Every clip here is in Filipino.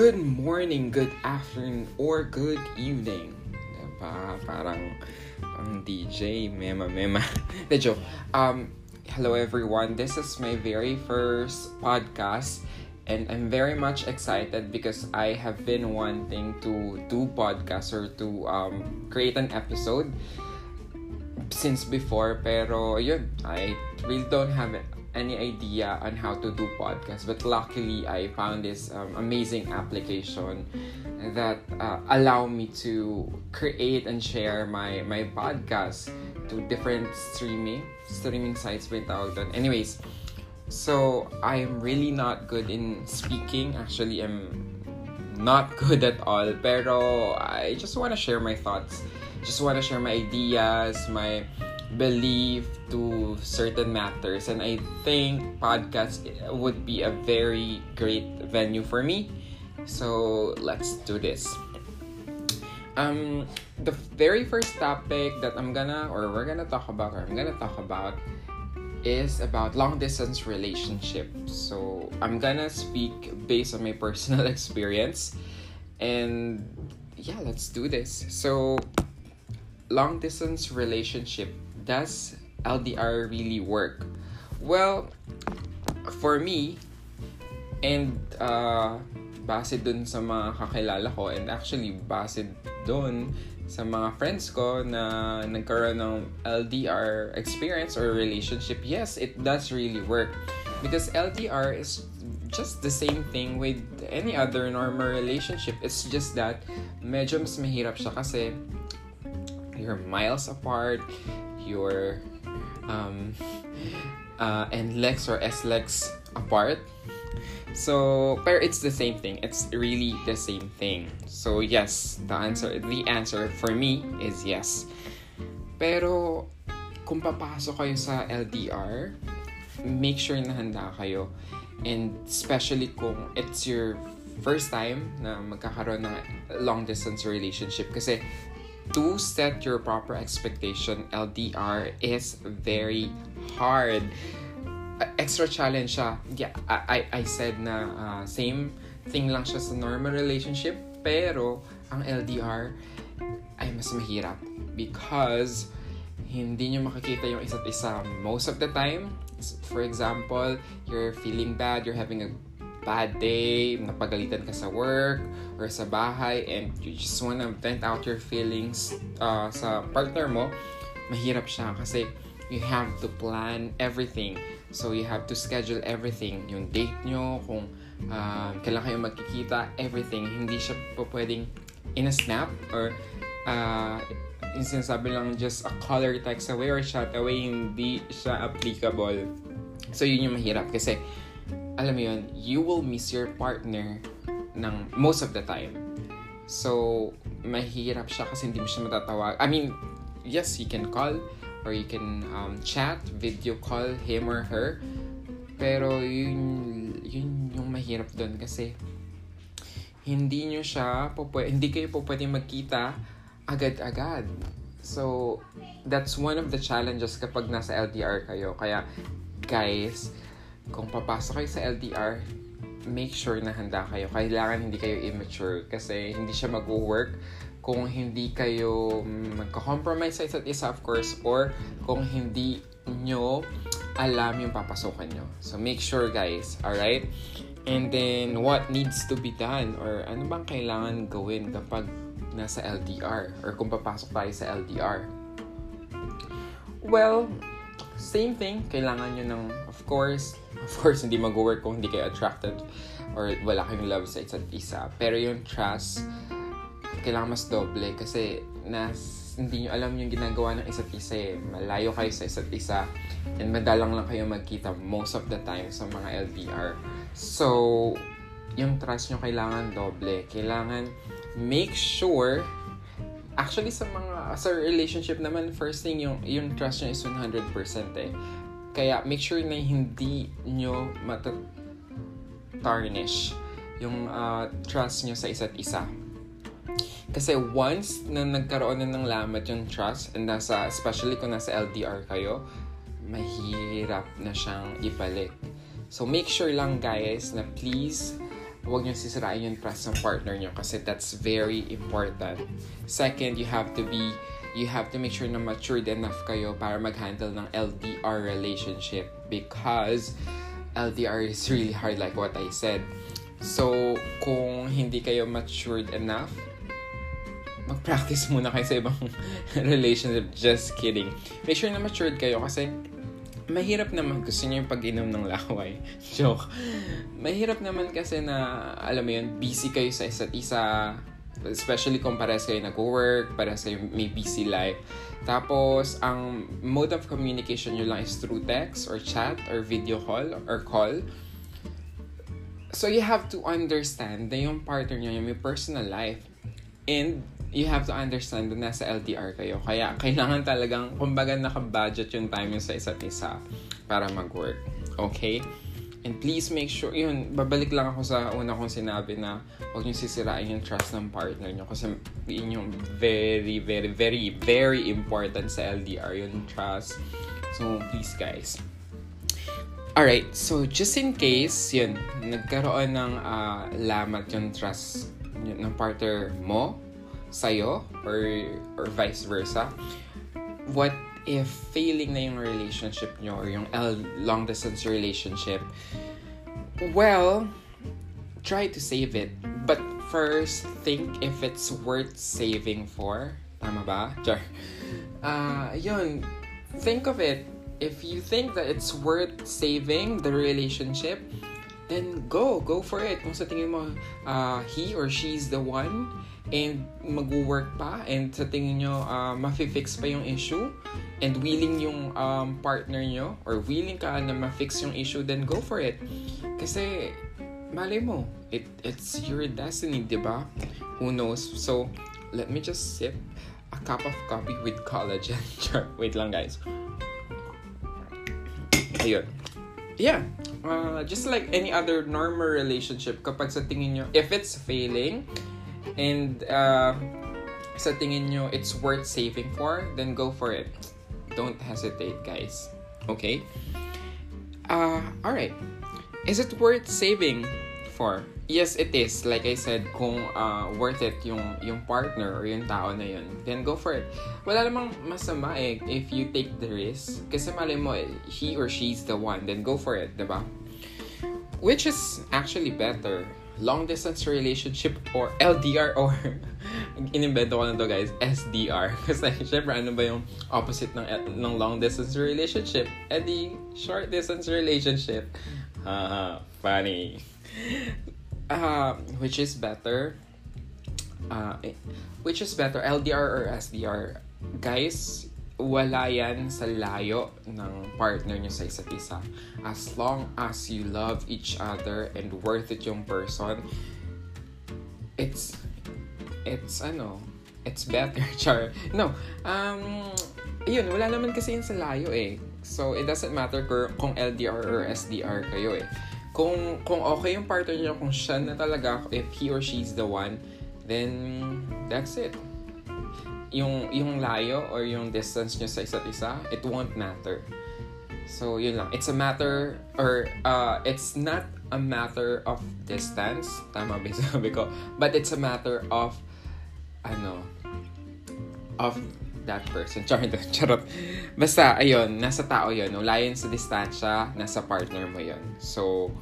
good morning, good afternoon, or good evening. Diba? Parang ang DJ, mema mema. Joke. Um, hello everyone. This is my very first podcast and I'm very much excited because I have been wanting to do podcasts or to um, create an episode since before pero yun, I really don't have any idea on how to do podcasts but luckily i found this um, amazing application that uh, allow me to create and share my my podcast to different streaming streaming sites without that. Anyways so i'm really not good in speaking. Actually i'm not good at all pero i just want to share my thoughts. Just want to share my ideas my belief to certain matters and I think podcast would be a very great venue for me. So let's do this. Um the very first topic that I'm gonna or we're gonna talk about or I'm gonna talk about is about long distance relationships. So I'm gonna speak based on my personal experience and yeah, let's do this. So long distance relationship does LDR really work? Well, for me, and uh, base dun sa mga kakilala ko, and actually base dun sa mga friends ko na nagkaroon ng LDR experience or relationship, yes, it does really work. Because LDR is just the same thing with any other normal relationship. It's just that medyo mas mahirap siya kasi you're miles apart, your um, uh, and legs or S legs apart. So, pero it's the same thing. It's really the same thing. So yes, the answer the answer for me is yes. Pero kung papasok kayo sa LDR, make sure na handa kayo. And especially kung it's your first time na magkakaroon ng long distance relationship kasi to set your proper expectation, LDR is very hard. Extra challenge siya. Yeah, I, I, I said na uh, same thing lang siya sa normal relationship, pero ang LDR ay mas mahirap because hindi nyo makikita yung isa't isa most of the time. For example, you're feeling bad, you're having a bad day, napagalitan ka sa work or sa bahay and you just wanna vent out your feelings uh, sa partner mo, mahirap siya kasi you have to plan everything. So you have to schedule everything. Yung date nyo, kung uh, kailan kayo magkikita, everything. Hindi siya po pwedeng in a snap or uh, sinasabi lang just a color text away or shot away, hindi siya applicable. So yun yung mahirap kasi alam mo yun, you will miss your partner ng most of the time. So, mahirap siya kasi hindi mo siya matatawag. I mean, yes, you can call or you can um, chat, video call him or her. Pero yun, yun yung mahirap doon kasi hindi nyo siya, po, hindi kayo po pwede magkita agad-agad. So, that's one of the challenges kapag nasa LDR kayo. Kaya, guys, kung papasok kayo sa LDR, make sure na handa kayo. Kailangan hindi kayo immature kasi hindi siya mag-work kung hindi kayo magka-compromise sa isa't isa, of course, or kung hindi nyo alam yung papasokan nyo. So, make sure, guys. Alright? And then, what needs to be done? Or ano bang kailangan gawin kapag nasa LDR? Or kung papasok tayo sa LDR? Well, same thing. Kailangan nyo ng, of course, of course, hindi mag-work kung hindi kayo attracted or wala kayong love sa isa't isa. Pero yung trust, kailangan mas doble kasi nas, hindi nyo alam yung ginagawa ng isa't isa eh. Malayo kayo sa isa't isa and madalang lang kayo magkita most of the time sa mga LDR. So, yung trust nyo kailangan doble. Kailangan make sure actually sa mga sa relationship naman first thing yung yung trust nyo is 100% eh kaya make sure na hindi nyo matatarnish yung uh, trust nyo sa isa't isa. Kasi once na nagkaroon na ng lamat yung trust, and nasa, especially kung nasa LDR kayo, mahirap na siyang ibalik. So make sure lang guys na please huwag nyo sisirain yung trust ng partner nyo kasi that's very important. Second, you have to be you have to make sure na matured enough kayo para mag-handle ng LDR relationship because LDR is really hard like what I said. So, kung hindi kayo matured enough, mag-practice muna kayo sa ibang relationship. Just kidding. Make sure na matured kayo kasi mahirap naman gusto niyo yung pag-inom ng laway. Joke. Mahirap naman kasi na, alam mo yun, busy kayo sa isa't isa. Especially kung parehas kayo nag-work, parehas kayo may busy life. Tapos, ang mode of communication nyo lang is through text or chat or video call or call. So, you have to understand na yung partner nyo yung may personal life. And, you have to understand na nasa LDR kayo. Kaya, kailangan talagang, kumbaga, naka-budget yung time yung sa isa't isa para mag-work. Okay? And please make sure, yun, babalik lang ako sa una kong sinabi na huwag niyo sisirain yung trust ng partner niyo kasi yun yung very, very, very, very important sa LDR, yung trust. So, please guys. Alright, so just in case, yun, nagkaroon ng uh, lamat yung trust yun, ng partner mo sa'yo or, or vice versa, what if failing na yung relationship nyo or yung long distance relationship, well, try to save it. But first, think if it's worth saving for. Tama ba? Char. Uh, yun. Think of it. If you think that it's worth saving the relationship, then go. Go for it. Kung sa tingin mo, uh, he or she's the one, and mag-work pa. And sa tingin nyo uh, ma-fix pa yung issue? And willing yung um, partner nyo? Or willing ka na ma-fix yung issue then go for it. Kasi malay mo it, it's your destiny di ba? Who knows? So let me just sip a cup of coffee with collagen. Wait lang guys. Ayun. Yeah. Uh, just like any other normal relationship kapag sa tingin nyo if it's failing and uh, sa tingin nyo it's worth saving for, then go for it. Don't hesitate, guys. Okay? Uh, alright. Is it worth saving for? Yes, it is. Like I said, kung uh, worth it yung, yung partner or yung tao na yun, then go for it. Wala namang masama eh if you take the risk. Kasi mali mo, he or she's the one, then go for it, diba? Which is actually better long distance relationship or LDR or inimbento ko na to guys, SDR. Kasi syempre ano ba yung opposite ng, ng long distance relationship? Eh di, short distance relationship. Uh, funny. Uh, which is better? Uh, which is better, LDR or SDR? Guys, wala yan sa layo ng partner nyo sa isa't isa. As long as you love each other and worth it yung person, it's, it's ano, it's better, char. No, um, yun, wala naman kasi yun sa layo eh. So, it doesn't matter kung LDR or SDR kayo eh. Kung, kung okay yung partner nyo, kung siya na talaga, if he or she's the one, then that's it yung, yung layo or yung distance nyo sa isa't isa, it won't matter. So, yun lang. It's a matter, or uh, it's not a matter of distance, tama ba sabi ko, but it's a matter of, ano, of that person. Charot, charot. Basta, ayun, nasa tao yun. Wala yun sa distansya, nasa partner mo yun. So,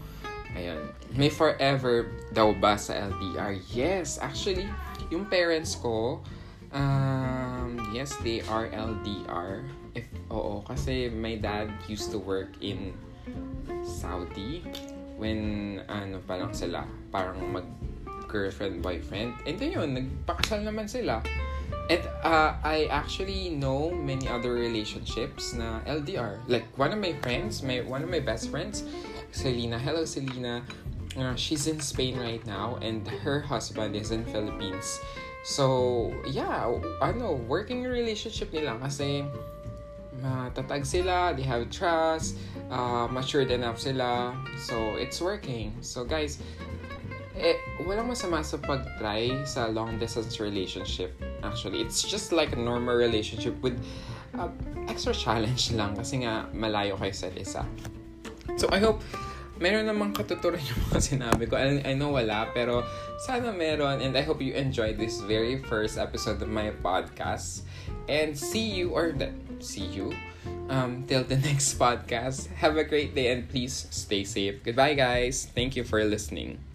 ayun. May forever daw ba sa LDR? Yes, actually, yung parents ko, Um, yes, they are LDR. If, oo, kasi my dad used to work in Saudi when ano pa lang sila, parang mag girlfriend, boyfriend. And then yun, nagpakasal naman sila. And uh, I actually know many other relationships na LDR. Like one of my friends, my one of my best friends, Selena. Hello, Selena. Uh, she's in Spain right now and her husband is in Philippines. So, yeah, ano, working relationship nila kasi matatag sila, they have trust, uh, matured enough sila. So, it's working. So, guys, eh, walang masama sa pag-try sa long distance relationship. Actually, it's just like a normal relationship with uh, extra challenge lang kasi nga malayo kayo sa isa. So, I hope meron namang katuturan yung mga sinabi ko. I, I know wala, pero sana meron. And I hope you enjoyed this very first episode of my podcast. And see you, or the, see you, um, till the next podcast. Have a great day and please stay safe. Goodbye, guys. Thank you for listening.